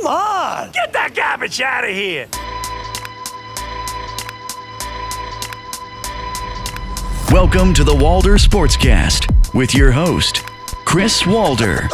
Come on! Get that garbage out of here! Welcome to the Walder Sportscast with your host, Chris Walder.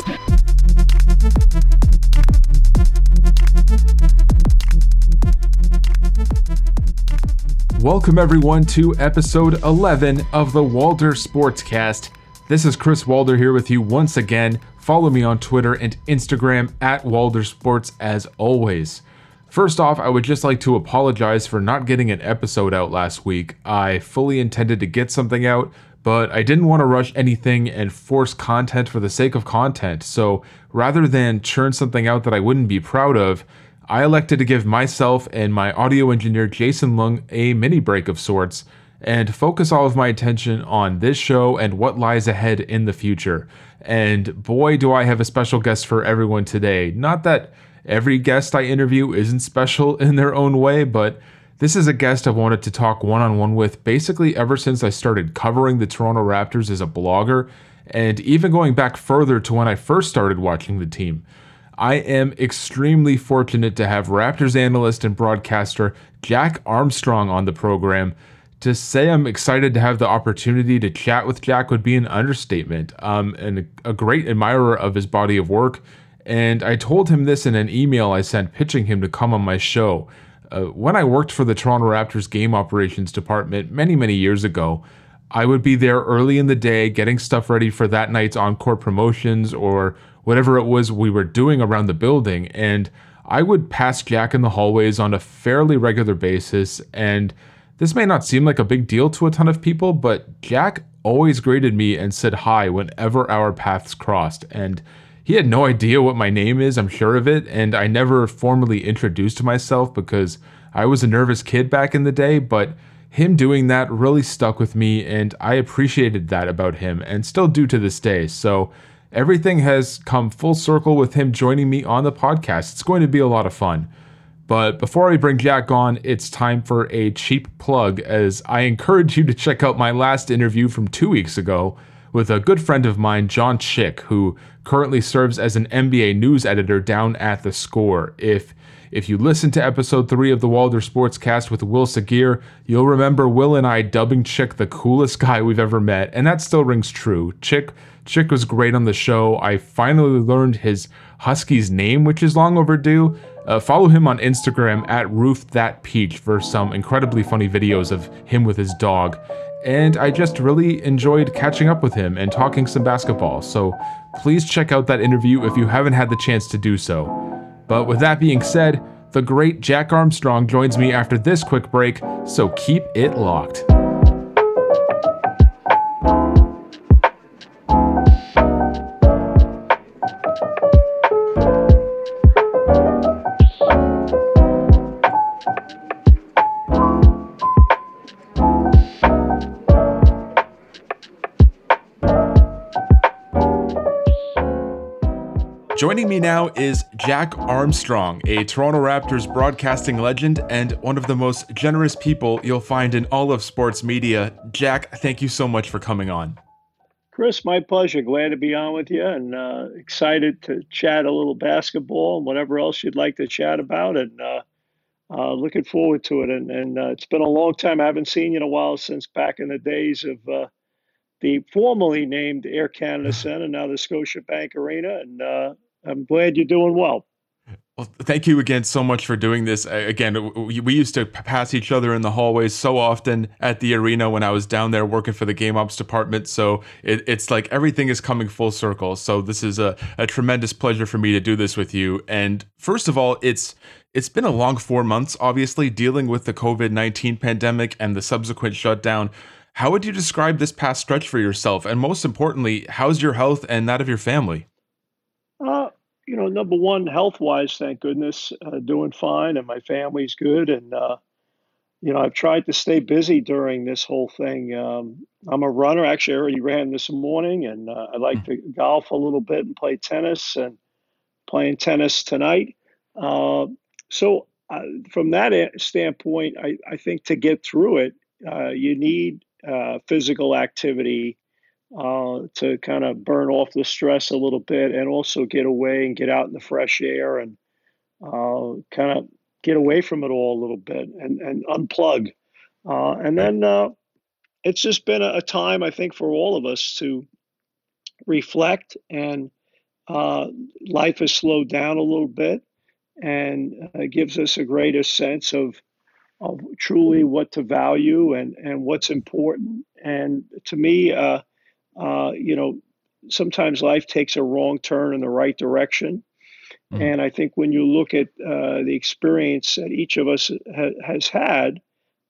Welcome, everyone, to episode 11 of the Walder Sportscast. This is Chris Walder here with you once again. Follow me on Twitter and Instagram at Walder Sports as always. First off, I would just like to apologize for not getting an episode out last week. I fully intended to get something out, but I didn't want to rush anything and force content for the sake of content. So rather than churn something out that I wouldn't be proud of, I elected to give myself and my audio engineer Jason Lung a mini break of sorts and focus all of my attention on this show and what lies ahead in the future. And boy, do I have a special guest for everyone today. Not that every guest I interview isn't special in their own way, but this is a guest I've wanted to talk one on one with basically ever since I started covering the Toronto Raptors as a blogger, and even going back further to when I first started watching the team. I am extremely fortunate to have Raptors analyst and broadcaster Jack Armstrong on the program. To say I'm excited to have the opportunity to chat with Jack would be an understatement. Um, and a great admirer of his body of work and I told him this in an email I sent pitching him to come on my show. Uh, when I worked for the Toronto Raptors game operations department many, many years ago, I would be there early in the day getting stuff ready for that night's encore promotions or whatever it was we were doing around the building. And I would pass Jack in the hallways on a fairly regular basis. And this may not seem like a big deal to a ton of people, but Jack always greeted me and said hi whenever our paths crossed. And he had no idea what my name is, I'm sure of it, and I never formally introduced myself because I was a nervous kid back in the day, but him doing that really stuck with me and I appreciated that about him and still do to this day. So everything has come full circle with him joining me on the podcast. It's going to be a lot of fun. But before I bring Jack on, it's time for a cheap plug as I encourage you to check out my last interview from two weeks ago with a good friend of mine, John Chick, who currently serves as an NBA news editor down at The Score. If if you listen to episode 3 of the Walder Sportscast with Will Sagir, you'll remember Will and I dubbing Chick the coolest guy we've ever met, and that still rings true. Chick Chick was great on the show. I finally learned his Husky's name, which is long overdue. Uh, follow him on Instagram at Roof That Peach for some incredibly funny videos of him with his dog and I just really enjoyed catching up with him and talking some basketball. So please check out that interview if you haven't had the chance to do so. But with that being said, the great Jack Armstrong joins me after this quick break, so keep it locked. Now is Jack Armstrong, a Toronto Raptors broadcasting legend and one of the most generous people you'll find in all of sports media. Jack, thank you so much for coming on. Chris, my pleasure. Glad to be on with you and uh, excited to chat a little basketball and whatever else you'd like to chat about. And uh, uh, looking forward to it. And, and uh, it's been a long time. I haven't seen you in a while since back in the days of uh, the formerly named Air Canada Center, now the Scotiabank Arena. And uh, I'm glad you're doing well. Well, thank you again so much for doing this. Again, we used to pass each other in the hallways so often at the arena when I was down there working for the game ops department. So it, it's like everything is coming full circle. So this is a, a tremendous pleasure for me to do this with you. And first of all, it's it's been a long four months, obviously, dealing with the COVID 19 pandemic and the subsequent shutdown. How would you describe this past stretch for yourself? And most importantly, how's your health and that of your family? Uh, you know, number one, health wise, thank goodness, uh, doing fine, and my family's good. And uh, you know, I've tried to stay busy during this whole thing. Um, I'm a runner. Actually, I already ran this morning, and uh, I like hmm. to golf a little bit and play tennis. And playing tennis tonight. Uh, so, uh, from that standpoint, I, I think to get through it, uh, you need physical activity uh, to kind of burn off the stress a little bit and also get away and get out in the fresh air and uh, kind of get away from it all a little bit and, and unplug. Uh, and then uh, it's just been a, a, time, I think, for all of us to reflect and uh, life has slowed down a little bit and uh, gives us a greater sense of of truly what to value and and what's important. And to me, uh, uh, you know, sometimes life takes a wrong turn in the right direction. Mm-hmm. And I think when you look at uh, the experience that each of us ha- has had,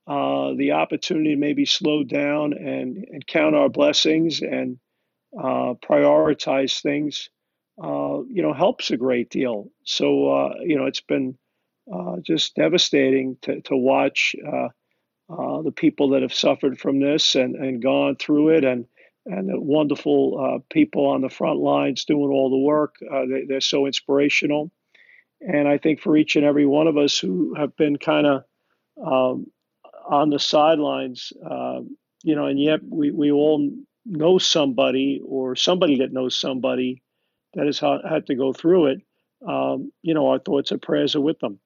uh, the opportunity to maybe slow down and, and count our blessings and uh, prioritize things, uh, you know, helps a great deal. So, uh, you know, it's been uh, just devastating to, to watch the people that have suffered from this and, and gone through it and and the wonderful people on the front lines doing all the work. They, they're so inspirational. And I think for each and every one of us who have been kind of um, on the sidelines, uh, you know, and yet we, we all know somebody or somebody that knows somebody that has had to go through it. Um, you know, our thoughts and prayers are with them.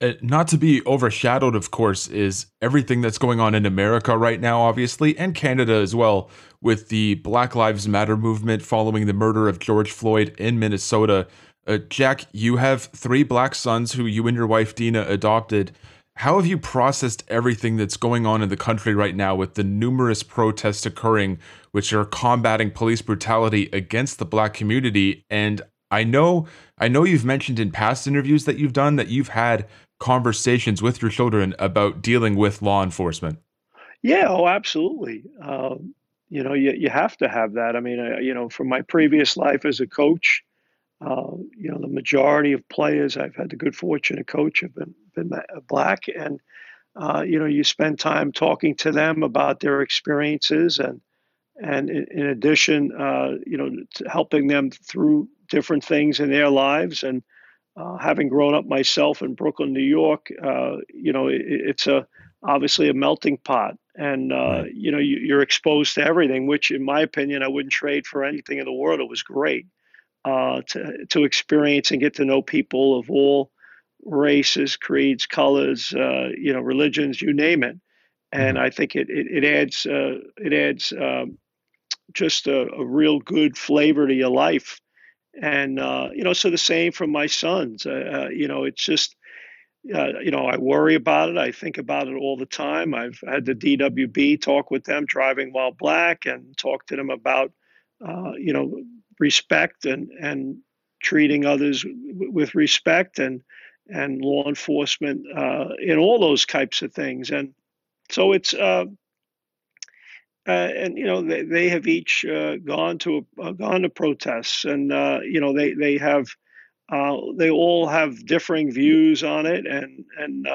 Uh, not to be overshadowed, of course, is everything that's going on in America right now, obviously, and Canada as well, with the Black Lives Matter movement following the murder of George Floyd in Minnesota. Uh, Jack, you have three black sons who you and your wife Dina adopted. How have you processed everything that's going on in the country right now with the numerous protests occurring, which are combating police brutality against the black community? And I know, I know you've mentioned in past interviews that you've done that you've had conversations with your children about dealing with law enforcement. Yeah, oh, absolutely. Um, you know, you, you have to have that. I mean, uh, you know, from my previous life as a coach, uh, you know, the majority of players I've had the good fortune to coach have been been black, and uh, you know, you spend time talking to them about their experiences, and and in, in addition, uh, you know, helping them through different things in their lives, and uh, having grown up myself in Brooklyn, New York, uh, you know, it, it's a obviously a melting pot, and uh, you know, you, are exposed to everything, which, in my opinion, I wouldn't trade for anything in the world. It was great uh, to to experience and get to know people of all races, creeds, colors, uh, you know, religions, you name it. And mm-hmm. I think it it, it adds uh, it adds um, just a, a, real good flavor to your life. And uh, you know, so the same from my sons. Uh, uh, you know, it's just uh, you know, I worry about it. I think about it all the time. I've had the DWB talk with them driving while black and talk to them about, uh, you know, respect and and treating others w- with respect and and law enforcement uh, in all those types of things and so it's uh, uh, and you know they, they have each uh, gone to uh, gone to protests and uh, you know they they have they all have differing views on it and and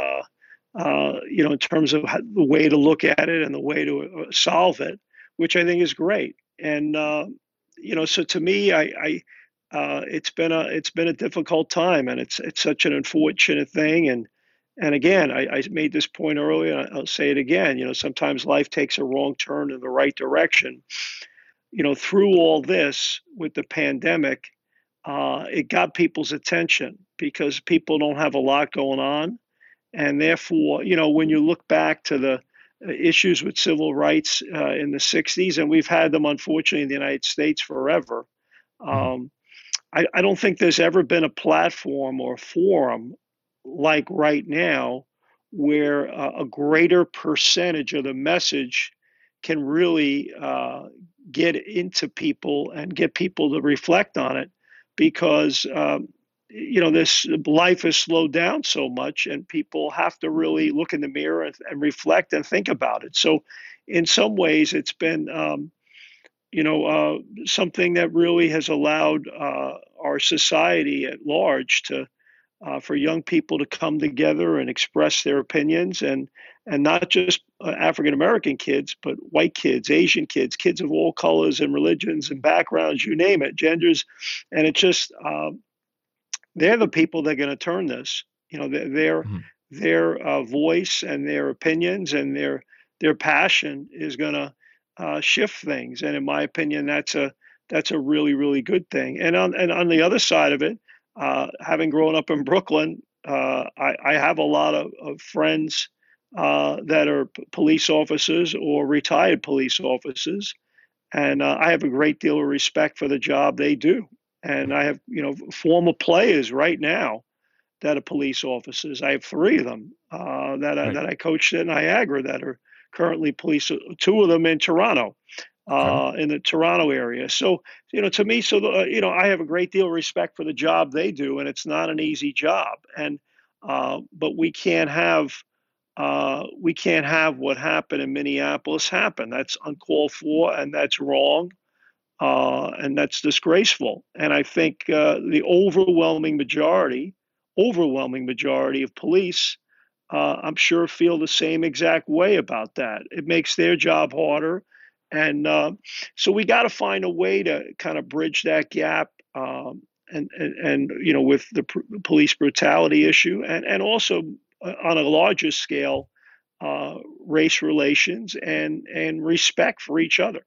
you know in terms of the way to look at it and the way to solve it which I think is great and you know, so to me, I, I uh, it's been a it's been a difficult time, and it's it's such an unfortunate thing. And and again, I, I made this point earlier, I'll say it again. You know, sometimes life takes a wrong turn in the right direction. You know, through all this with the pandemic, uh, it got people's attention because people don't have a lot going on, and therefore, you know, when you look back to the issues with civil rights uh, in the 60s, and we've had them, unfortunately, in the United States forever. Mm-hmm. Um, I, I, don't think there's ever been a platform or forum like right now where uh, a greater percentage of the message can really uh, get into people and get people to reflect on it because um, you know this life has slowed down so much and people have to really look in the mirror and, and reflect and think about it. So in some ways it's been um, you know uh, something that really has allowed uh, our society at large to uh, for young people to come together and express their opinions and and not just uh, African American kids, but white kids, Asian kids, kids of all colors and religions and backgrounds, you name it, genders, and it just um, they're the people that are going to turn this. You know, their their, mm-hmm. their uh, voice and their opinions and their their passion is going to uh, shift things. And in my opinion, that's a that's a really really good thing. And on and on the other side of it, uh, having grown up in Brooklyn, uh, I, I, have a lot of, of friends uh, that are p- police officers or retired police officers, and uh, I have a great deal of respect for the job they do. And I have, you know, former players right now that are police officers. I have three of them uh, that I, right. that I coached at Niagara that are currently police. Two of them in Toronto, uh, okay. in the Toronto area. So you know, to me, so the, uh, you know, I have a great deal of respect for the job they do, and it's not an easy job. And uh, but we can't have uh, we can't have what happened in Minneapolis happen. That's uncalled for, and that's wrong. Uh, and that's disgraceful. And I think uh, the overwhelming majority, overwhelming majority of police, uh, I'm sure, feel the same exact way about that. It makes their job harder. And uh, so we got to find a way to kind of bridge that gap. Um, and, and, and, you know, with the pr- police brutality issue, and, and also uh, on a larger scale, uh, race relations and, and respect for each other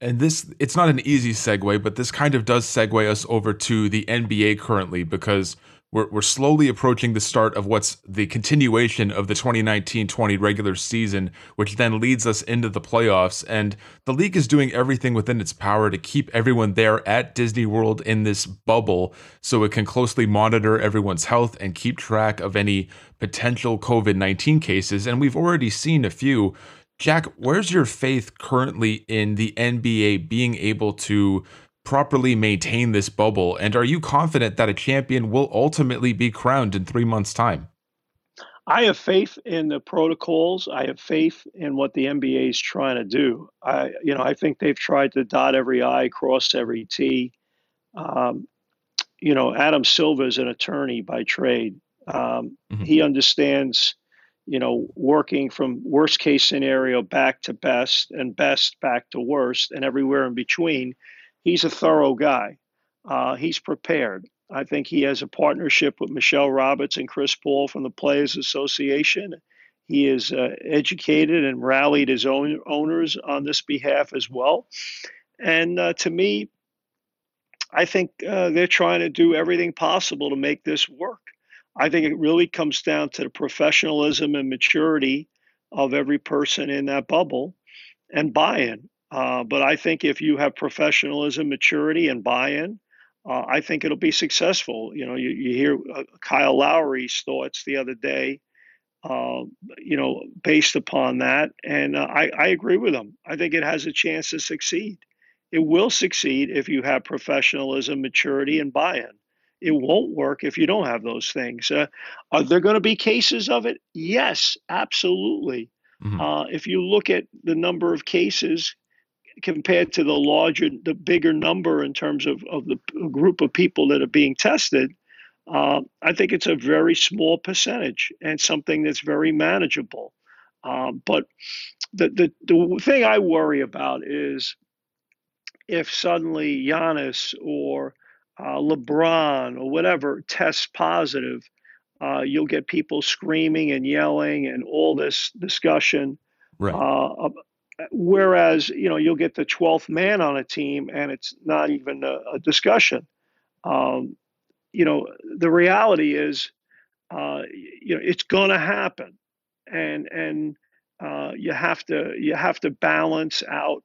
and this it's not an easy segue, but this kind of does segue us over to the NBA currently because we're, we're slowly approaching the start of what's the continuation of the 2019-20 regular season, which then leads us into the playoffs. And the league is doing everything within its power to keep everyone there at Disney World in this bubble so it can closely monitor everyone's health and keep track of any potential COVID-19 cases. And we've already seen a few Jack, where's your faith currently in the NBA being able to properly maintain this bubble? And are you confident that a champion will ultimately be crowned in three months' time? I have faith in the protocols. I have faith in what the NBA is trying to do. I, you know, I think they've tried to dot every I, cross every T. Um, you know, Adam Silver is an attorney by trade. Um, mm-hmm. He understands you know, working from worst case scenario back to best and best back to worst and everywhere in between. He's a thorough guy. Uh, he's prepared. I think he has a partnership with Michele Roberts and Chris Paul from the Players Association. He is uh, educated and rallied his own owners on this behalf as well. And uh, to me, I think uh, they're trying to do everything possible to make this work. I think it really comes down to the professionalism and maturity of every person in that bubble and buy in. Uh, but I think if you have professionalism, maturity, and buy in, uh, I think it'll be successful. You know, you, you hear uh, Kyle Lowry's thoughts the other day, uh, you know, based upon that. And uh, I, I agree with him. I think it has a chance to succeed. It will succeed if you have professionalism, maturity, and buy in it won't work if you don't have those things. Uh, are there going to be cases of it? Yes, absolutely. Mm-hmm. Uh, if you look at the number of cases compared to the larger, the bigger number in terms of, of the group of people that are being tested, uh, I think it's a very small percentage and something that's very manageable. Um, but the, the, the thing I worry about is if suddenly Giannis or uh, LeBron or whatever tests positive, uh, you'll get people screaming and yelling and all this discussion. Right. Whereas, you know, you'll get the 12th man on a team and it's not even a, a discussion. Um, you know, the reality is, uh, you know, it's going to happen. And, and, uh, you have to you have to balance out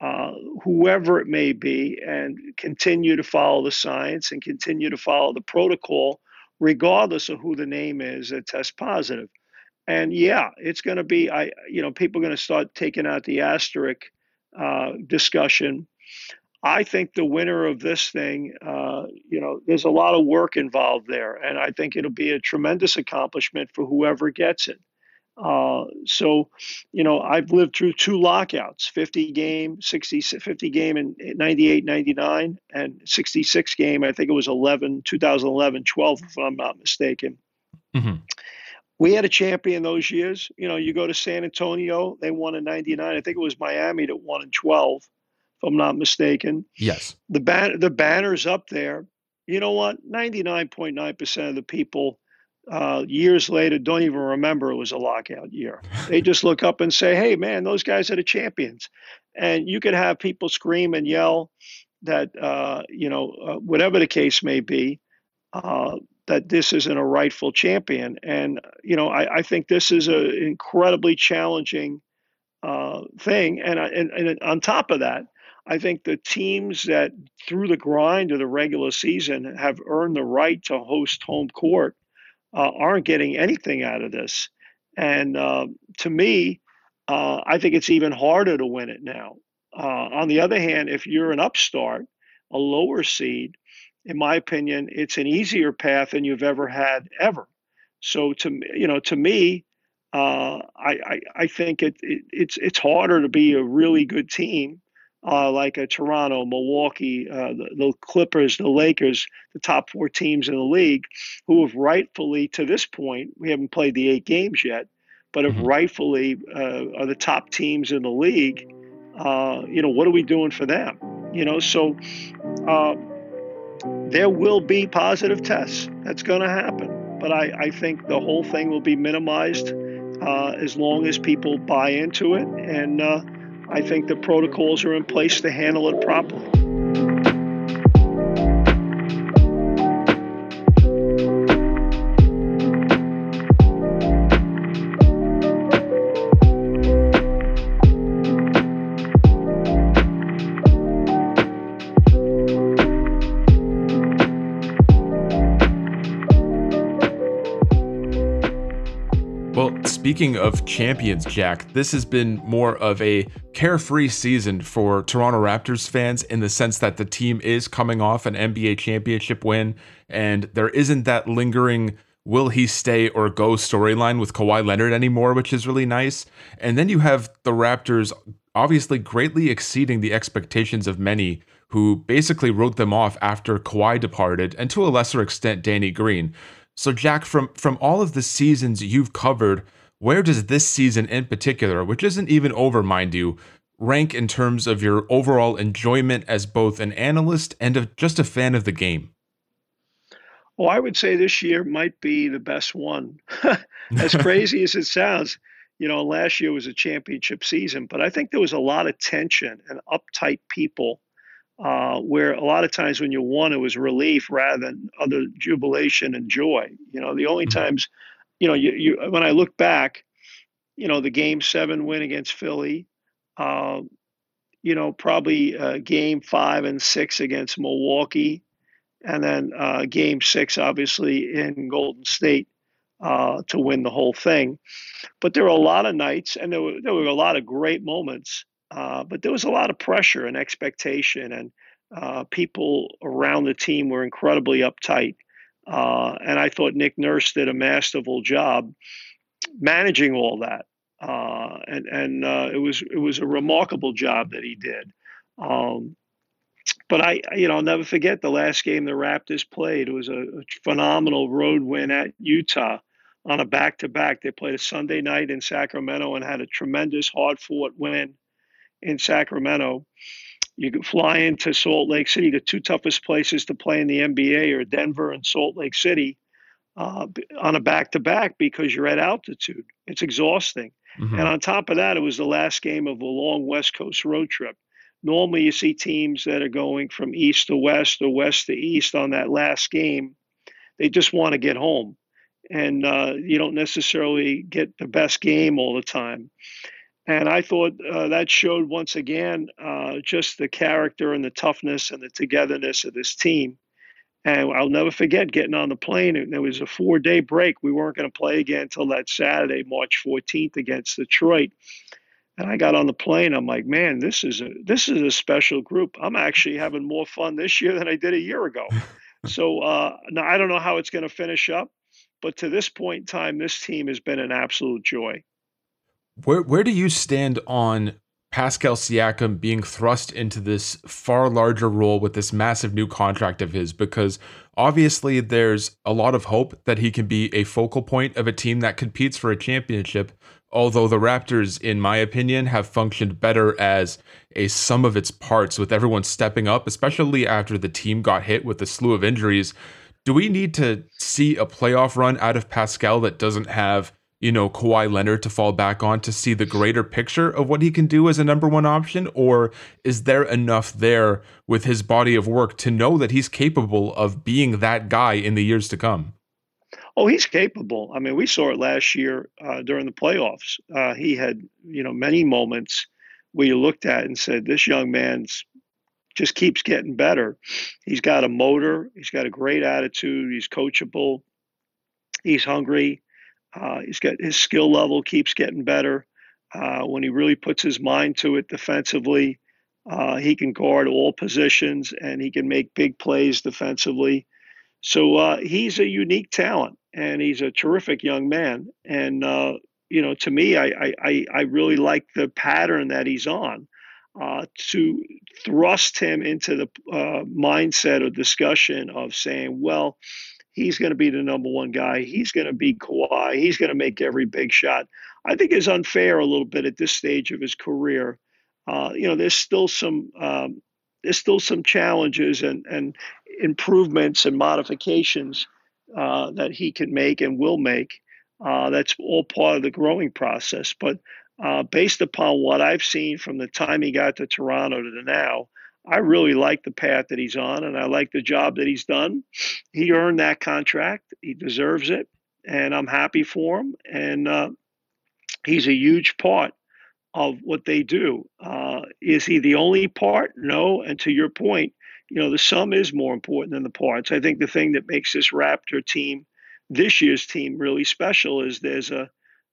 uh, whoever it may be, and continue to follow the science and continue to follow the protocol, regardless of who the name is that tests positive. And yeah, it's going to be, I, you know, people are going to start taking out the asterisk uh, discussion. I think the winner of this thing, uh, you know, there's a lot of work involved there, and I think it'll be a tremendous accomplishment for whoever gets it. Uh, so, you know, I've lived through two lockouts 50 game, 60, 50 game in 98, 99, and 66 game. I think it was 11, 2011, 12, if I'm not mistaken. Mm-hmm. We had a champion those years. You know, you go to San Antonio, they won in 99. I think it was Miami that won in 12, if I'm not mistaken. Yes. The, ban- the banner's up there. You know what? 99.9% of the people uh, years later don't even remember it was a lockout year. They just look up and say, "Hey, man, those guys are the champions," and you could have people scream and yell that uh, you know uh, whatever the case may be. That this isn't a rightful champion. And you know, I, I think this is an incredibly challenging uh, thing. And, and and on top of that, I think the teams that through the grind of the regular season have earned the right to host home court uh, aren't getting anything out of this. And uh, to me, uh, I think it's even harder to win it now. Uh, on the other hand, if you're an upstart, a lower seed, in my opinion, it's an easier path than you've ever had ever. So to you know, to me, uh, I, I, I think it, it, it's it's harder to be a really good team uh, like a Toronto, Milwaukee, uh, the, the, Clippers, the Lakers, the top four teams in the league, who have rightfully, to this point, we haven't played the eight games yet, but have mm-hmm. rightfully uh, are the top teams in the league. Uh, you know, what are we doing for them? You know, so uh, there will be positive tests. That's going to happen. But I, I, think the whole thing will be minimized uh, as long as people buy into it and I think the protocols are in place to handle it properly. Speaking of champions, Jack, this has been more of a carefree season for Toronto Raptors fans in the sense that the team is coming off an NBA championship win, and there isn't that lingering will he stay or go storyline with Kawhi Leonard anymore, which is really nice. And then you have the Raptors obviously greatly exceeding the expectations of many who basically wrote them off after Kawhi departed, and to a lesser extent, Danny Green. So, Jack, from from all of the seasons you've covered, where does this season in particular, which isn't even over, mind you, rank in terms of your overall enjoyment as both an analyst and a, just a fan of the game? Well, I would say this year might be the best one. as crazy as it sounds, you know, last year was a championship season, but I think there was a lot of tension and uptight people. Uh, where a lot of times when you won, it was relief rather than other jubilation and joy. You know, the only mm-hmm. times you know, you, you when I look back, you know, the game seven win against Philly, uh, you know, probably uh, game five and six against Milwaukee, and then uh, game six, obviously, in Golden State uh, to win the whole thing. But there were a lot of nights, and there were, there were a lot of great moments, uh, but there was a lot of pressure and expectation, and uh, people around the team were incredibly uptight. Uh, and I thought Nick Nurse did a masterful job managing all that. Uh, and and uh, it was it was a remarkable job that he did. Um, but I, you know, I'll never forget the last game the Raptors played. It was a, a phenomenal road win at Utah on a back-to-back. They played a Sunday night in Sacramento and had a tremendous, hard-fought win in Sacramento. You can fly into Salt Lake City, the two toughest places to play in the NBA are Denver and Salt Lake City, uh, on a back to back because you're at altitude. It's exhausting. Mm-hmm. And on top of that, it was the last game of a long West Coast road trip. Normally, you see teams that are going from east to west or west to east on that last game. They just want to get home. And uh, you don't necessarily get the best game all the time. And I thought uh, that showed once again uh, just the character and the toughness and the togetherness of this team. And I'll never forget getting on the plane. And there was a four day break. We weren't going to play again until that Saturday, March 14th against Detroit. And I got on the plane. I'm like, man, this is a this is a special group. I'm actually having more fun this year than I did a year ago. so uh, now I don't know how it's going to finish up, but to this point in time, this team has been an absolute joy. Where where do you stand on Pascal Siakam being thrust into this far larger role with this massive new contract of his? Because obviously there's a lot of hope that he can be a focal point of a team that competes for a championship. Although the Raptors, in my opinion, have functioned better as a sum of its parts with everyone stepping up, especially after the team got hit with a slew of injuries. Do we need to see a playoff run out of Pascal that doesn't have you know, Kawhi Leonard to fall back on to see the greater picture of what he can do as a number one option? Or is there enough there with his body of work to know that he's capable of being that guy in the years to come? Oh, he's capable. I mean, we saw it last year uh, during the playoffs. Uh, he had, you know, many moments where you looked at and said, "This young man's just keeps getting better." He's got a motor. He's got a great attitude. He's coachable. He's hungry. Uh, he's got his skill level keeps getting better. Uh, when he really puts his mind to it defensively, uh, he can guard all positions and he can make big plays defensively. So uh, he's a unique talent and he's a terrific young man. And uh, you know, to me, I, I I really like the pattern that he's on. Uh, to thrust him into the mindset or discussion of saying, well, he's going to be the number one guy. He's going to be Kawhi. He's going to make every big shot. I think is unfair a little bit at this stage of his career. Uh, you know, there's still some um, there's still some challenges and and improvements and modifications uh, that he can make and will make. Uh, that's all part of the growing process. But uh, based upon what I've seen from the time he got to Toronto to now, I really like the path that he's on, and I like the job that he's done. He earned that contract; he deserves it, and I'm happy for him. And uh, he's a huge part of what they do. Uh, is he the only part? No. And to your point, you know, the sum is more important than the parts. I think the thing that makes this Raptor team, this year's team, really special is there's a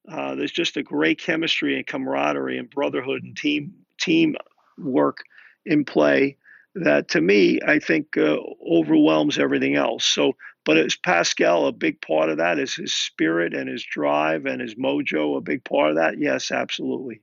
uh, there's just a great chemistry and camaraderie and brotherhood and team team work in play that to me I think uh, overwhelms everything else. So, but it's Pascal a big part of that? Is his spirit and his drive and his mojo a big part of that? Yes, absolutely.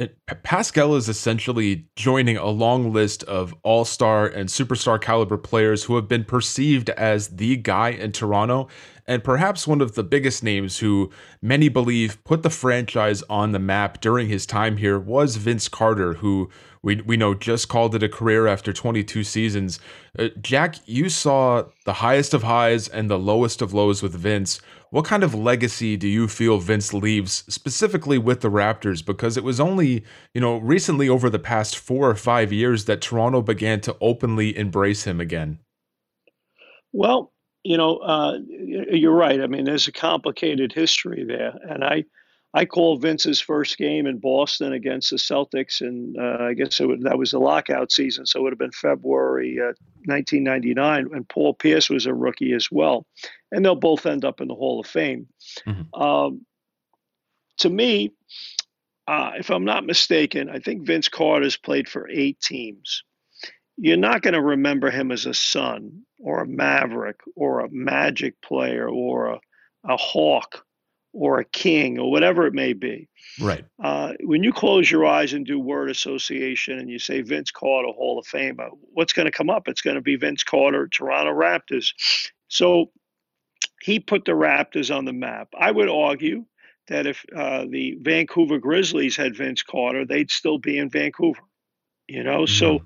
It, Pascal is essentially joining a long list of all star and superstar caliber players who have been perceived as the guy in Toronto, and perhaps one of the biggest names who many believe put the franchise on the map during his time here was Vince Carter, who we we know just called it a career after 22 seasons. Uh, Jack, you saw the highest of highs and the lowest of lows with Vince. What kind of legacy do you feel Vince leaves specifically with the Raptors? Because it was only, you know, recently over the past four or five years that Toronto began to openly embrace him again. Well, you know, uh, you're right. I mean, there's a complicated history there, and I I called Vince's first game in Boston against the Celtics, and uh, I guess would, that was the lockout season, so it would have been February uh, 1999, and Paul Pierce was a rookie as well, and they'll both end up in the Hall of Fame. Mm-hmm. Um, to me, uh, if I'm not mistaken, I think Vince Carter's played for eight teams. You're not going to remember him as a Sun or a Maverick or a Magic player or a, a Hawk or a king or whatever it may be. Right. Uh, when you close your eyes and do word association and you say Vince Carter Hall of Fame, what's going to come up? It's going to be Vince Carter, Toronto Raptors. So he put the Raptors on the map. I would argue that if uh, the Vancouver Grizzlies had Vince Carter, they'd still be in Vancouver. You know, mm-hmm. so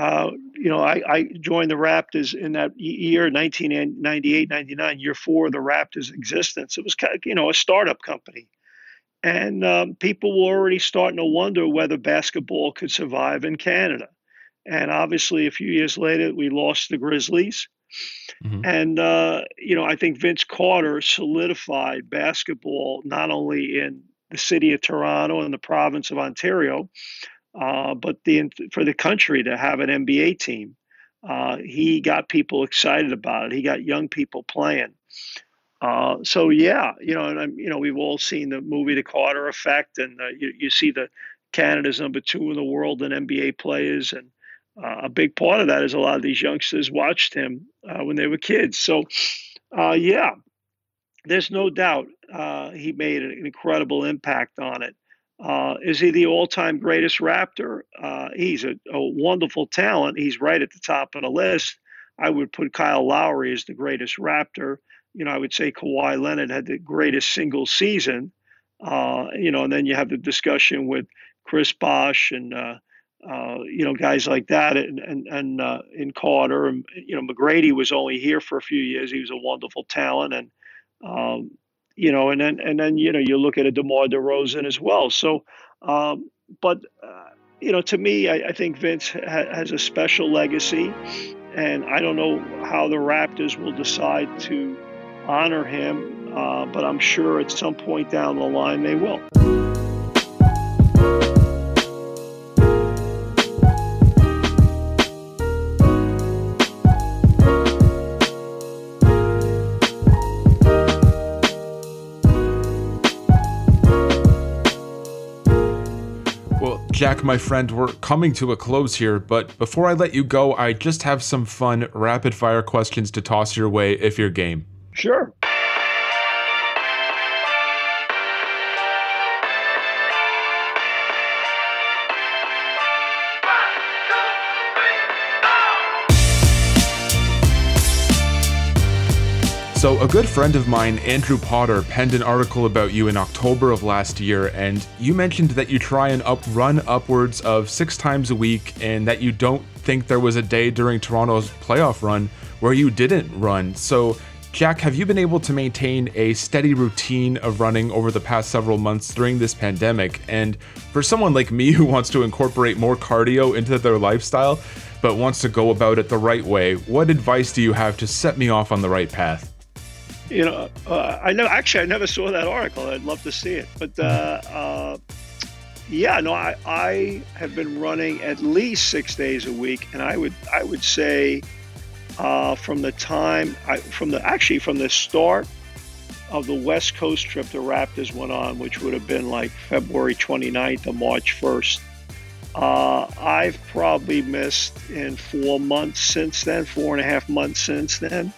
uh, you know, I, I, joined the Raptors in that year, 1998, 99, year four of the Raptors' existence. It was, kind of, you know, a startup company. And um, people were already starting to wonder whether basketball could survive in Canada. And obviously, a few years later, we lost the Grizzlies. Mm-hmm. And, uh, you know, I think Vince Carter solidified basketball not only in the city of Toronto and the province of Ontario, uh, but the for the country to have an NBA team, uh, he got people excited about it. He got young people playing. Uh, so yeah, you know, and I'm, you know, we've all seen the movie The Carter Effect, and uh, you, you see the Canada's number two in the world in NBA players, and uh, a big part of that is a lot of these youngsters watched him when they were kids. So yeah, there's no doubt he made an incredible impact on it. Uh, is he the all-time greatest Raptor? Uh, he's a, a, wonderful talent. He's right at the top of the list. I would put Kyle Lowry as the greatest Raptor. You know, I would say Kawhi Leonard had the greatest single season. Uh, you know, and then you have the discussion with Chris Bosh and uh, uh, you know guys like that, and and, and uh, in Carter, and you know McGrady was only here for a few years. He was a wonderful talent, and um, you know, and then and then you know you look at a DeMar DeRozan as well. So, um, but uh, you know, to me, I, I think Vince ha- has a special legacy, and I don't know how the Raptors will decide to honor him, uh, but I'm sure at some point down the line they will. Jack, my friend, we're coming to a close here, but before I let you go, I just have some fun rapid fire questions to toss your way if you're game. Sure. So, a good friend of mine, Andrew Potter, penned an article about you in October of last year, and you mentioned that you try and up run upwards of six times a week, and that you don't think there was a day during Toronto's playoff run where you didn't run. So, Jack, have you been able to maintain a steady routine of running over the past several months during this pandemic? And for someone like me who wants to incorporate more cardio into their lifestyle, but wants to go about it the right way, what advice do you have to set me off on the right path? You know, uh, I know. Actually, I never saw that article. I'd love to see it. But uh, uh, yeah, no, I, I have been running at least six days a week, and I would I would say uh, from the time I, from the actually from the start of the West Coast trip the Raptors went on, which would have been like February 29th or March 1st. Uh, I've probably missed in four months since then, four and a half months since then.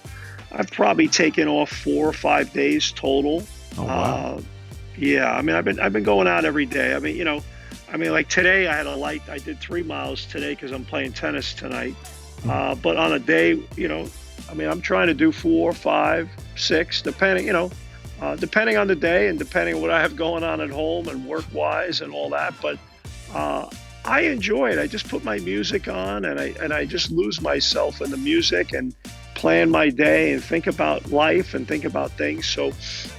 I've probably taken off four or five days total. Oh, wow. Uh, yeah, I mean, I've been I've been going out every day. I mean, you know, I mean, like today I had a light. I did three miles today because I'm playing tennis tonight. Uh, but on a day, you know, I mean, I'm trying to do four, five, six, depending, you know, uh, depending on the day and depending on what I have going on at home and work wise and all that. But uh, I enjoy it. I just put my music on and I and I just lose myself in the music and plan my day and think about life and think about things. So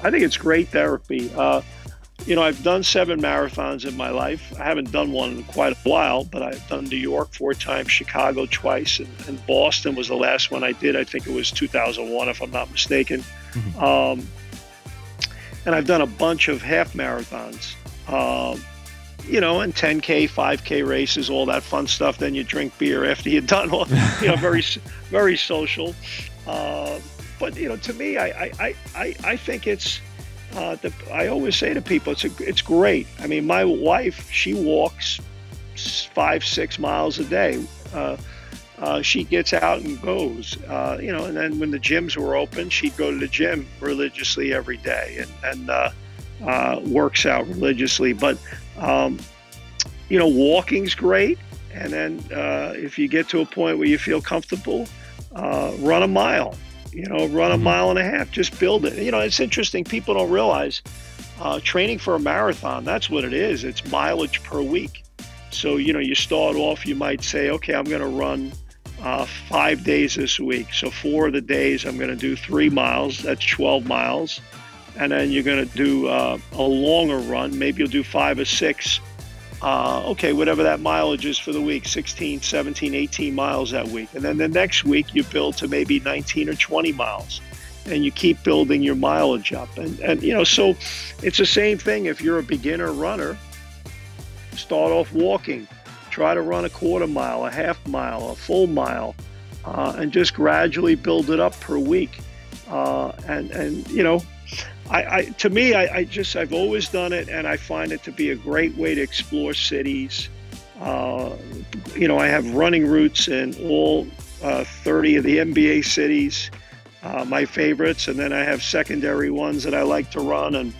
I think it's great therapy. Uh, you know, I've done seven marathons in my life. I haven't done one in quite a while, but I've done New York four times, Chicago twice, and, and Boston was the last one I did. I think it was 2001, if I'm not mistaken. Um, and I've done a bunch of half marathons. Um, you know, and 10k, 5k races, all that fun stuff. Then you drink beer after you're done. All, you know, very, very social. Uh, but you know, to me, I, I, I, I think it's. Uh, the, I always say to people, it's a, it's great. I mean, my wife, she walks five, six miles a day. Uh, uh, she gets out and goes, uh, you know, and then when the gyms were open, she'd go to the gym religiously every day and, and uh, uh, works out religiously. But um, you know, walking's great. And then uh, if you get to a point where you feel comfortable, uh, run a mile. You know, run a mile and a half. Just build it. You know, it's interesting. People don't realize uh, training for a marathon. That's what it is. It's mileage per week. So you know, you start off. You might say, okay, I'm going to run uh, five days this week. So four of the days I'm going to do three miles. That's 12 miles and then you're going to do uh, a longer run. Maybe you'll do five or six. Uh, okay, whatever that mileage is for the week 16, 17, 18 miles that week. And then the next week you build to maybe 19 or 20 miles. And you keep building your mileage up. And, and you know, so it's the same thing if you're a beginner runner. Start off walking, try to run a quarter mile, a half mile, a full mile, uh, and just gradually build it up per week. Uh, and, and, you know, I, I, to me, I, I, just I've always done it, and I find it to be a great way to explore cities. Uh, you know, I have running routes in all uh, 30 of the NBA cities, uh, my favorites, and then I have secondary ones that I like to run, and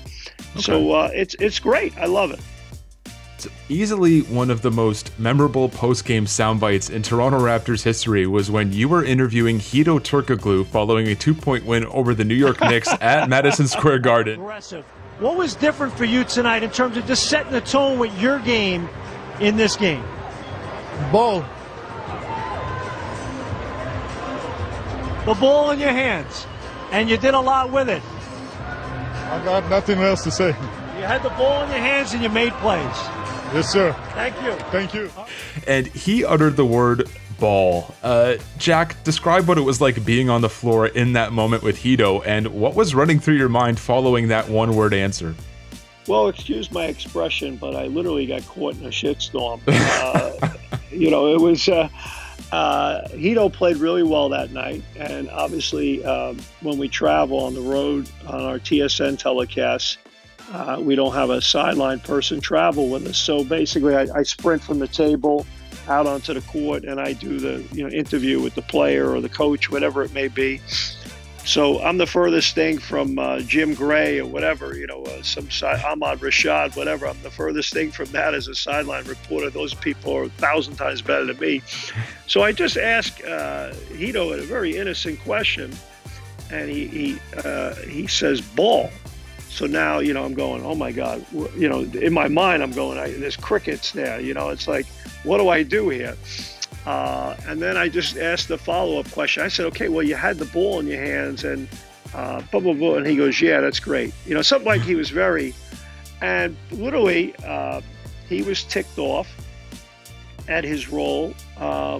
okay. so uh, it's it's great. I love it. It's easily one of the most memorable post-game sound bites in Toronto Raptors history was when you were interviewing Hedo Turkoglu following a two-point win over the New York Knicks at Madison Square Garden. Aggressive. What was different for you tonight in terms of just setting the tone with your game in this game? Ball. The ball in your hands, and you did a lot with it. I got nothing else to say. You had the ball in your hands and you made plays. Yes, sir. Thank you. Thank you. And he uttered the word ball. Uh, Jack, describe what it was like being on the floor in that moment with Hedo and what was running through your mind following that one word answer. Well, excuse my expression, but I literally got caught in a shitstorm. Uh, you know, it was. Uh, uh, Hedo played really well that night, and obviously, um, when we travel on the road on our TSN telecasts, uh, we don't have a sideline person travel with us. So basically, I, I, sprint from the table out onto the court, and I do the you know interview with the player or the coach, whatever it may be. So I'm the furthest thing from uh, Jim Gray or whatever, you know, uh, some side, Ahmad Rashad, whatever. I'm the furthest thing from that as a sideline reporter. Those people are a thousand times better than me. So I just asked uh, Hedo a very innocent question, and he he uh, he says ball. So now you know I'm going, oh my God, you know, in my mind I'm going, I, there's crickets there. You know, it's like, what do I do here? Uh, and then I just asked the follow up question. I said, okay, well, you had the ball in your hands and uh, blah, blah, blah. And he goes, yeah, that's great. You know, something like he was very, and literally, uh, he was ticked off at his role uh,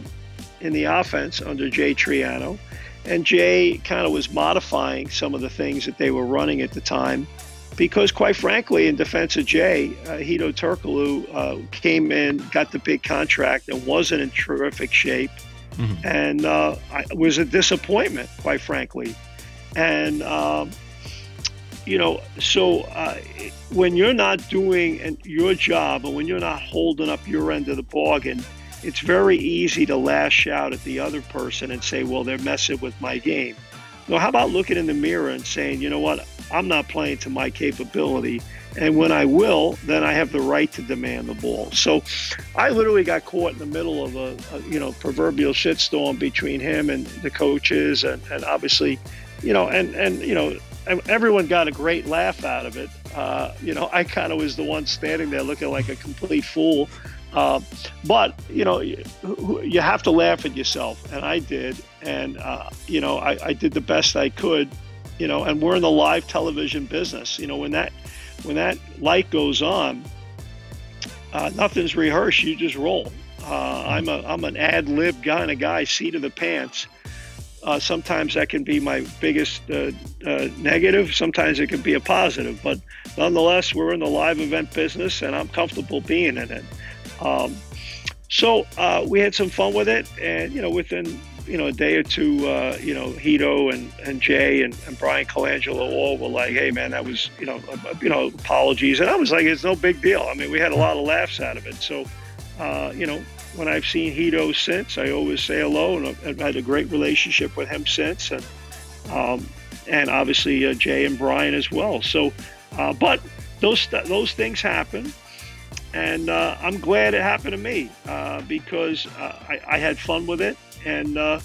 in the offense under Jay Triano. And Jay kind of was modifying some of the things that they were running at the time because quite frankly, in defense of Jay, uh, Hedo Turkoglu uh, came in, got the big contract, and wasn't in terrific shape, mm-hmm. and uh, I, was a disappointment, quite frankly. And um, you know, so uh, when you're not doing your job, and when you're not holding up your end of the bargain, it's very easy to lash out at the other person and say, "Well, they're messing with my game." No, how about looking in the mirror and saying, "You know what? I'm not playing to my capability. And when I will, then I have the right to demand the ball. So I literally got caught in the middle of a, a you know proverbial shitstorm between him and the coaches, and, and obviously, you know, and and you know, everyone got a great laugh out of it. Uh, you know, I kind of was the one standing there looking like a complete fool. Uh, but you know, you, you, have to laugh at yourself, and I did, and uh, you know, I, I did the best I could you know, and we're in the live television business. You know, when that when that light goes on, uh, nothing's rehearsed. You just roll. Uh, I'm a I'm an ad lib kind of guy, seat of the pants. Uh, sometimes that can be my biggest uh, uh, negative. Sometimes it can be a positive. But nonetheless, we're in the live event business, and I'm comfortable being in it. Um, so uh, we had some fun with it, and you know, within you know, a day or two, uh, you know, Hedo and, and Jay and, and Bryan Colangelo all were like, hey, man, that was, you know, uh, you know, apologies. And I was like, it's no big deal. I mean, we had a lot of laughs out of it. So, uh, you know, when I've seen Hedo since, I always say hello, and I've had a great relationship with him since. And, um, and obviously uh, Jay and Bryan as well. So, uh, but those, those things happen and uh, I'm glad it happened to me uh, because uh, I, I, had fun with it and uh,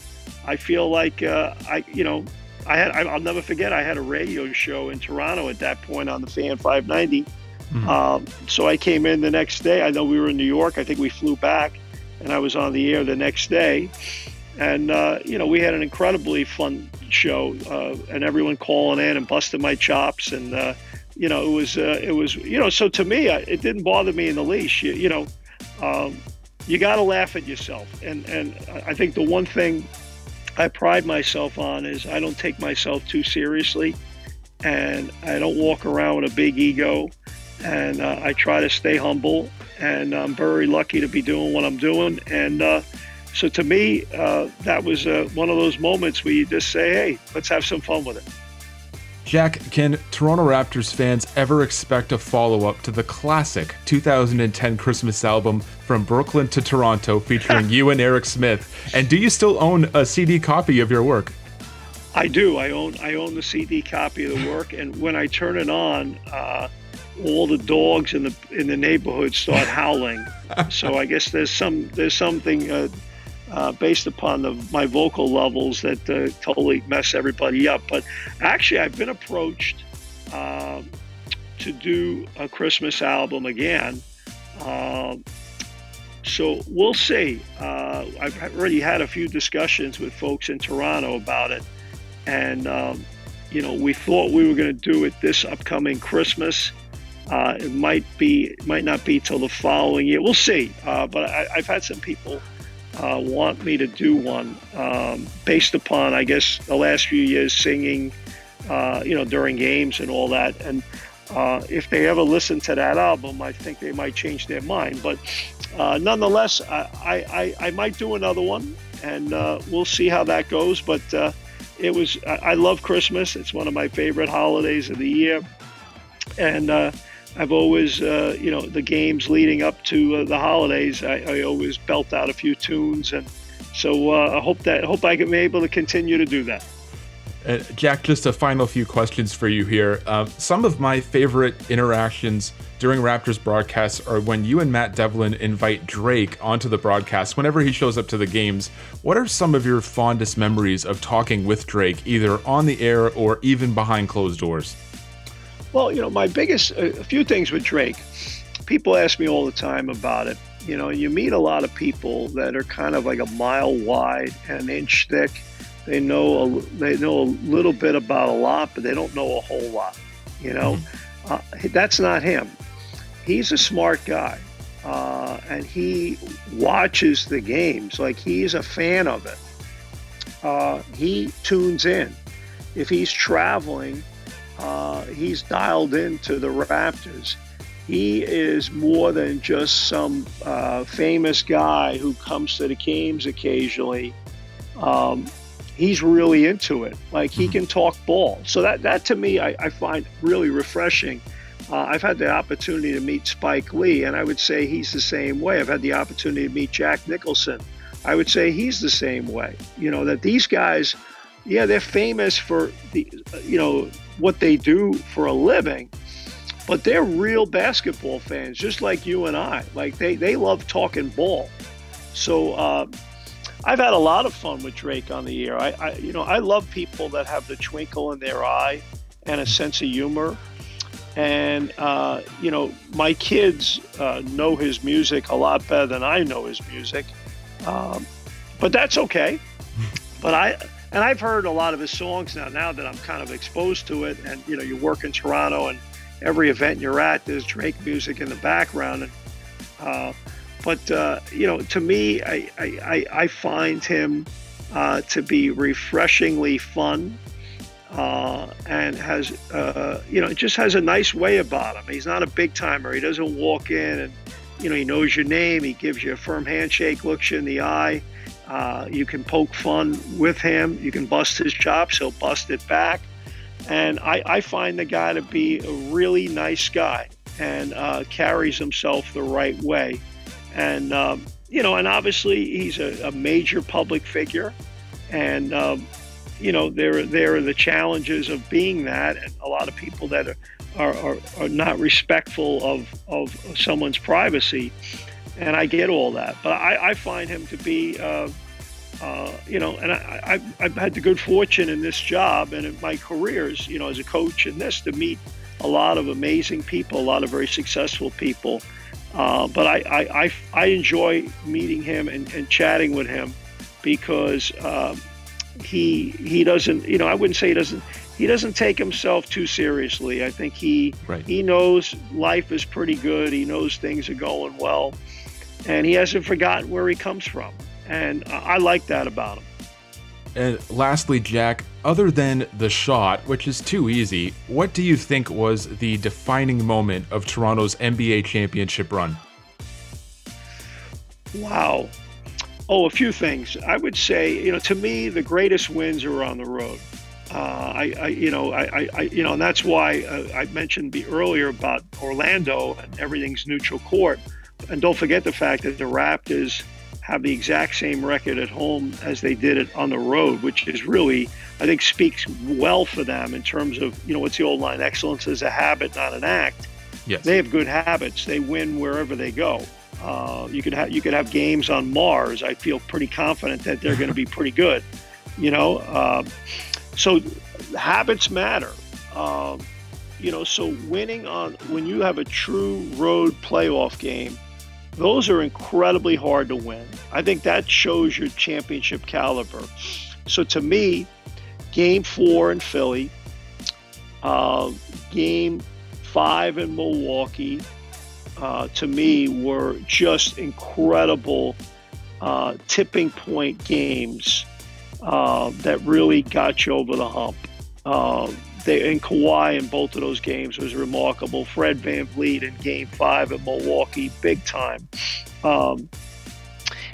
I feel like uh, I, you know, I had I'll never forget. I had a radio show in Toronto at that point on the Fan 590. Mm-hmm. Um, so I came in the next day. I know we were in New York. I think we flew back, and I was on the air the next day. And uh, you know, we had an incredibly fun show, uh, and everyone calling in and busting my chops, and uh, you know, it was uh, it was you know. So to me, it didn't bother me in the least. You, you know. Um, you got to laugh at yourself. And and I think the one thing I pride myself on is I don't take myself too seriously, and I don't walk around with a big ego, and uh, I try to stay humble. And I'm very lucky to be doing what I'm doing. And uh, so to me, uh, that was uh, one of those moments where you just say, "Hey, let's have some fun with it." Jack, can Toronto Raptors fans ever expect a follow up to the classic 2010 Christmas album From Brooklyn to Toronto featuring you and Eric Smith? And do you still own a CD copy of your work? I do. I own I own the CD copy of the work, and when I turn it on, uh, all the dogs in the in the neighborhood start howling. so I guess there's some there's something uh, uh, based upon the, my vocal levels that uh, totally mess everybody up. But actually, I've been approached uh, to do a Christmas album again. Um, so we'll see. Uh, I've already had a few discussions with folks in Toronto about it. And, um, you know, we thought we were going to do it this upcoming Christmas. Uh, it might be, it might not be till the following year. We'll see. But I, have had some people uh, want me to do one um, based upon, I guess, the last few years singing, uh, you know, during games and all that. And uh, if they ever listen to that album, I think they might change their mind. But uh, nonetheless, I, I, I, might do another one, and we'll see how that goes. But it was, I, I love Christmas. It's one of my favorite holidays of the year. And I've always, uh, you know, the games leading up to uh, the holidays, I, I, always belt out a few tunes, and so uh, I hope that hope I can be able to continue to do that. Uh, Jack, just a final few questions for you here. Um, some of my favorite interactions during Raptors broadcasts are when you and Matt Devlin invite Drake onto the broadcast whenever he shows up to the games. What are some of your fondest memories of talking with Drake, either on the air or even behind closed doors? Well, you know, my biggest, a few things with Drake. People ask me all the time about it. You know, you meet a lot of people that are kind of like a mile wide and an inch thick. They know a, they know a little bit about a lot, but they don't know a whole lot. You know, mm-hmm. uh, that's not him. He's a smart guy, uh, and he watches the games like he's a fan of it. Uh, he tunes in. If he's traveling, uh, he's dialed into the Raptors. He is more than just some uh, famous guy who comes to the games occasionally. Um, he's really into it. Like he mm-hmm. can talk ball. So that that to me, I, I find really refreshing. Uh, I've had the opportunity to meet Spike Lee, and I would say he's the same way. I've had the opportunity to meet Jack Nicholson. I would say he's the same way. You know that these guys, yeah, they're famous for the, you know, what they do for a living, but they're real basketball fans, just like you and I. Like they, they love talking ball. So uh, I've had a lot of fun with Drake on the air. I, I, you know, I love people that have the twinkle in their eye and a sense of humor. And uh, you know, my kids uh, know his music a lot better than I know his music, um, but that's okay. But I, and I've heard a lot of his songs now. Now that I'm kind of exposed to it, and you know, you work in Toronto, and every event you're at, there's Drake music in the background. And, uh, but uh, you know, to me, I I, I find him uh, to be refreshingly fun. Uh, and has uh, you know just has a nice way about him. He's not a big timer. He doesn't walk in and you know he knows your name. He gives you a firm handshake, looks you in the eye. Uh, you can poke fun with him. You can bust his chops. He'll bust it back. And I, I find the guy to be a really nice guy and uh, carries himself the right way. And, um, you know, and obviously he's a, a major public figure. And, um, you know, there, there are the challenges of being that. And a lot of people that are, are, are, are not respectful of, of someone's privacy and I get all that. But I, I find him to be, uh, uh, you know, and I, have had the good fortune in this job and in my careers, you know, as a coach in this to meet a lot of amazing people, a lot of very successful people. Uh, but I, I, I, I, enjoy meeting him and, and chatting with him because um, he he doesn't, you know, I wouldn't say he doesn't he doesn't take himself too seriously. I think he right. he knows life is pretty good. He knows things are going well and he hasn't forgotten where he comes from. And I like that about him. And lastly, Jack, other than the shot, which is too easy, what do you think was the defining moment of Toronto's NBA championship run? Wow. Oh, a few things. I would say, you know, to me, the greatest wins are on the road. Uh, I, I, you know, I, I, you know, and that's why uh, I mentioned the earlier about Orlando and everything's neutral court. And don't forget the fact that the Raptors have the exact same record at home as they did it on the road, which is really, I think, speaks well for them in terms of, you know, what's the old line? Excellence is a habit, not an act. Yes. They have good habits. They win wherever they go. Uh, you could have you could have games on Mars. I feel pretty confident that they're going to be pretty good. You know, uh, so habits matter. Uh, you know, so winning on when you have a true road playoff game those are incredibly hard to win. I think that shows your championship caliber. So to me, game four in Philly, Uh, game five in Milwaukee, uh, to me, were just incredible uh, tipping point games uh, that really got you over the hump. They, and Kawhi in both of those games was remarkable. Fred Van VanVleet in game five in Milwaukee, big time. Um,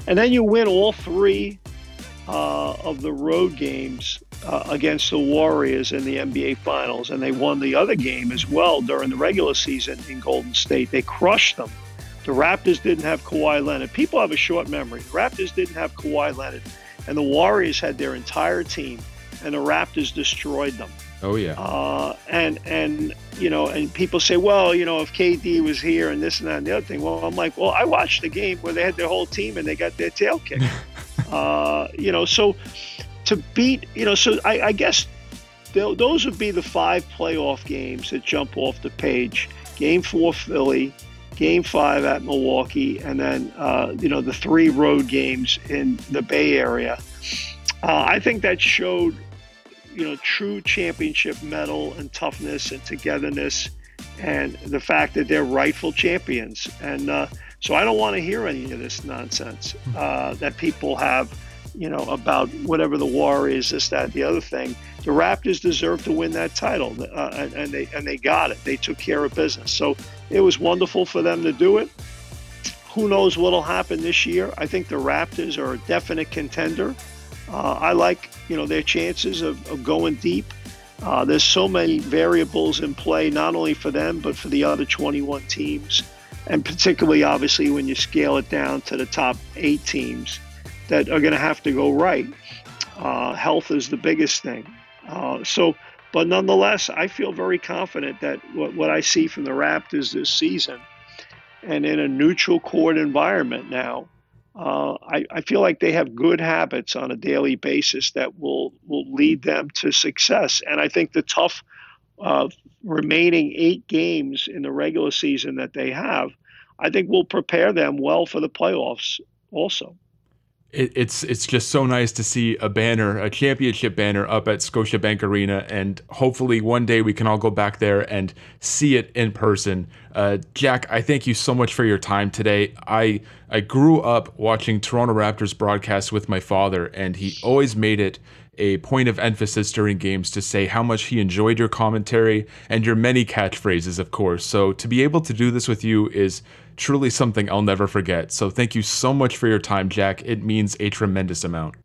and then you win all three uh, of the road games uh, against the Warriors in the NBA Finals, and they won the other game as well during the regular season in Golden State. They crushed them. The Raptors didn't have Kawhi Leonard. People have a short memory. The Raptors didn't have Kawhi Leonard, and the Warriors had their entire team, and the Raptors destroyed them. Oh yeah. Uh, and and you know, and people say, well, you know, if KD was here and this and that and the other thing. Well, I'm like, well, I watched the game where they had their whole team and they got their tail kicked. uh, you know, so to beat, you know, so I, I guess those would be the five playoff games that jump off the page. Game four, Philly. Game five at Milwaukee, and then uh, you know the three road games in the Bay Area. Uh, I think that showed you know true championship mettle and toughness and togetherness, and the fact that they're rightful champions. And uh, so I don't want to hear any of this nonsense uh, that people have you know, about whatever the war is, this, that, the other thing. The Raptors deserve to win that title, uh, and, and, they and they got it. They took care of business, so it was wonderful for them to do it. Who knows what'll happen this year? I think the Raptors are a definite contender. Uh, I like, you know, their chances of, of going deep. Uh, there's so many variables in play, not only for them but for the other 21 teams, and particularly, obviously, when you scale it down to the top eight teams that are going to have to go right. Uh, health is the biggest thing. Uh, so, but nonetheless, I feel very confident that what, what I see from the Raptors this season, and in a neutral court environment now, uh, I, I, feel like they have good habits on a daily basis that will will lead them to success. And I think the tough uh, remaining eight games in the regular season that they have, I think will prepare them well for the playoffs also it, it's it's just so nice to see a banner, a championship banner, up at Scotiabank Arena, and hopefully one day we can all go back there and see it in person. Uh, Jack, I thank you so much for your time today. I I grew up watching Toronto Raptors broadcasts with my father, and he always made it a point of emphasis during games to say how much he enjoyed your commentary and your many catchphrases, of course. So to be able to do this with you is truly something I'll never forget. So thank you so much for your time, Jack. It means a tremendous amount.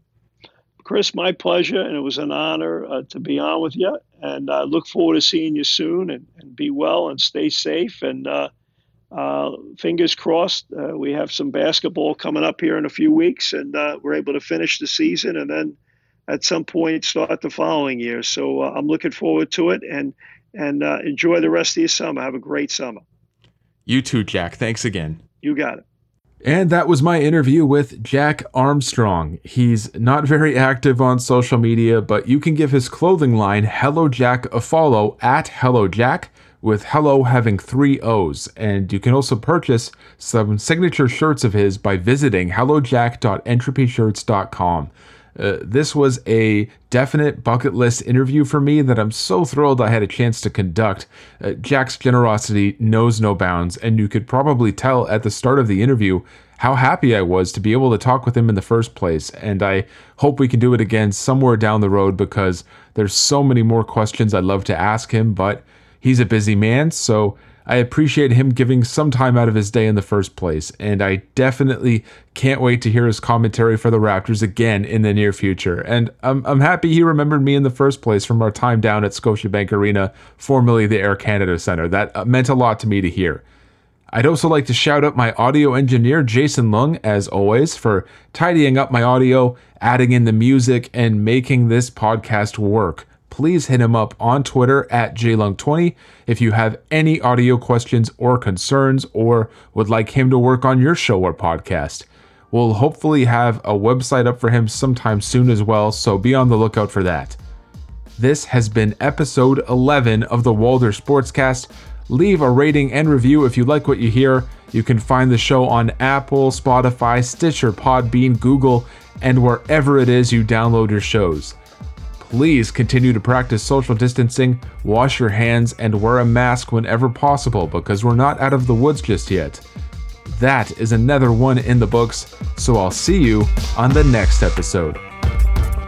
Chris, my pleasure, and it was an honor uh, to be on with you. And I uh, look forward to seeing you soon. And, and be well and stay safe. And uh, uh fingers crossed, uh, we have some basketball coming up here in a few weeks, and uh, we're able to finish the season and then at some point start the following year. So uh, I'm looking forward to it. And and uh, enjoy the rest of your summer. Have a great summer. You too, Jack. Thanks again. You got it. And that was my interview with Jack Armstrong. He's not very active on social media, but you can give his clothing line Hello Jack a follow at Hello Jack, with Hello having three O's. And you can also purchase some signature shirts of his by visiting hellojack.entropyshirts.com. Uh, this was a definite bucket list interview for me that I'm so thrilled I had a chance to conduct. Uh, Jack's generosity knows no bounds, and you could probably tell at the start of the interview how happy I was to be able to talk with him in the first place. And I hope we can do it again somewhere down the road because there's so many more questions I'd love to ask him, but he's a busy man, so I appreciate him giving some time out of his day in the first place, and I definitely can't wait to hear his commentary for the Raptors again in the near future. And I'm, I'm happy he remembered me in the first place from our time down at Scotiabank Arena, formerly the Air Canada Center. That uh, meant a lot to me to hear. I'd also like to shout out my audio engineer, Jason Lung, as always, for tidying up my audio, adding in the music, and making this podcast work please hit him up on Twitter at JLung20 if you have any audio questions or concerns or would like him to work on your show or podcast. We'll hopefully have a website up for him sometime soon as well, so be on the lookout for that. This has been episode 11 of the Walder Sportscast. Leave a rating and review if you like what you hear. You can find the show on Apple, Spotify, Stitcher, Podbean, Google, and wherever it is you download your shows Please continue to practice social distancing, wash your hands, and wear a mask whenever possible because we're not out of the woods just yet. That is another one in the books, so I'll see you on the next episode.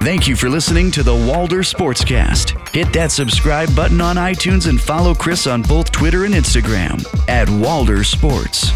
Thank you for listening to the Walder Sportscast. Hit that subscribe button on iTunes and follow Chris on both Twitter and Instagram at Walder Sports.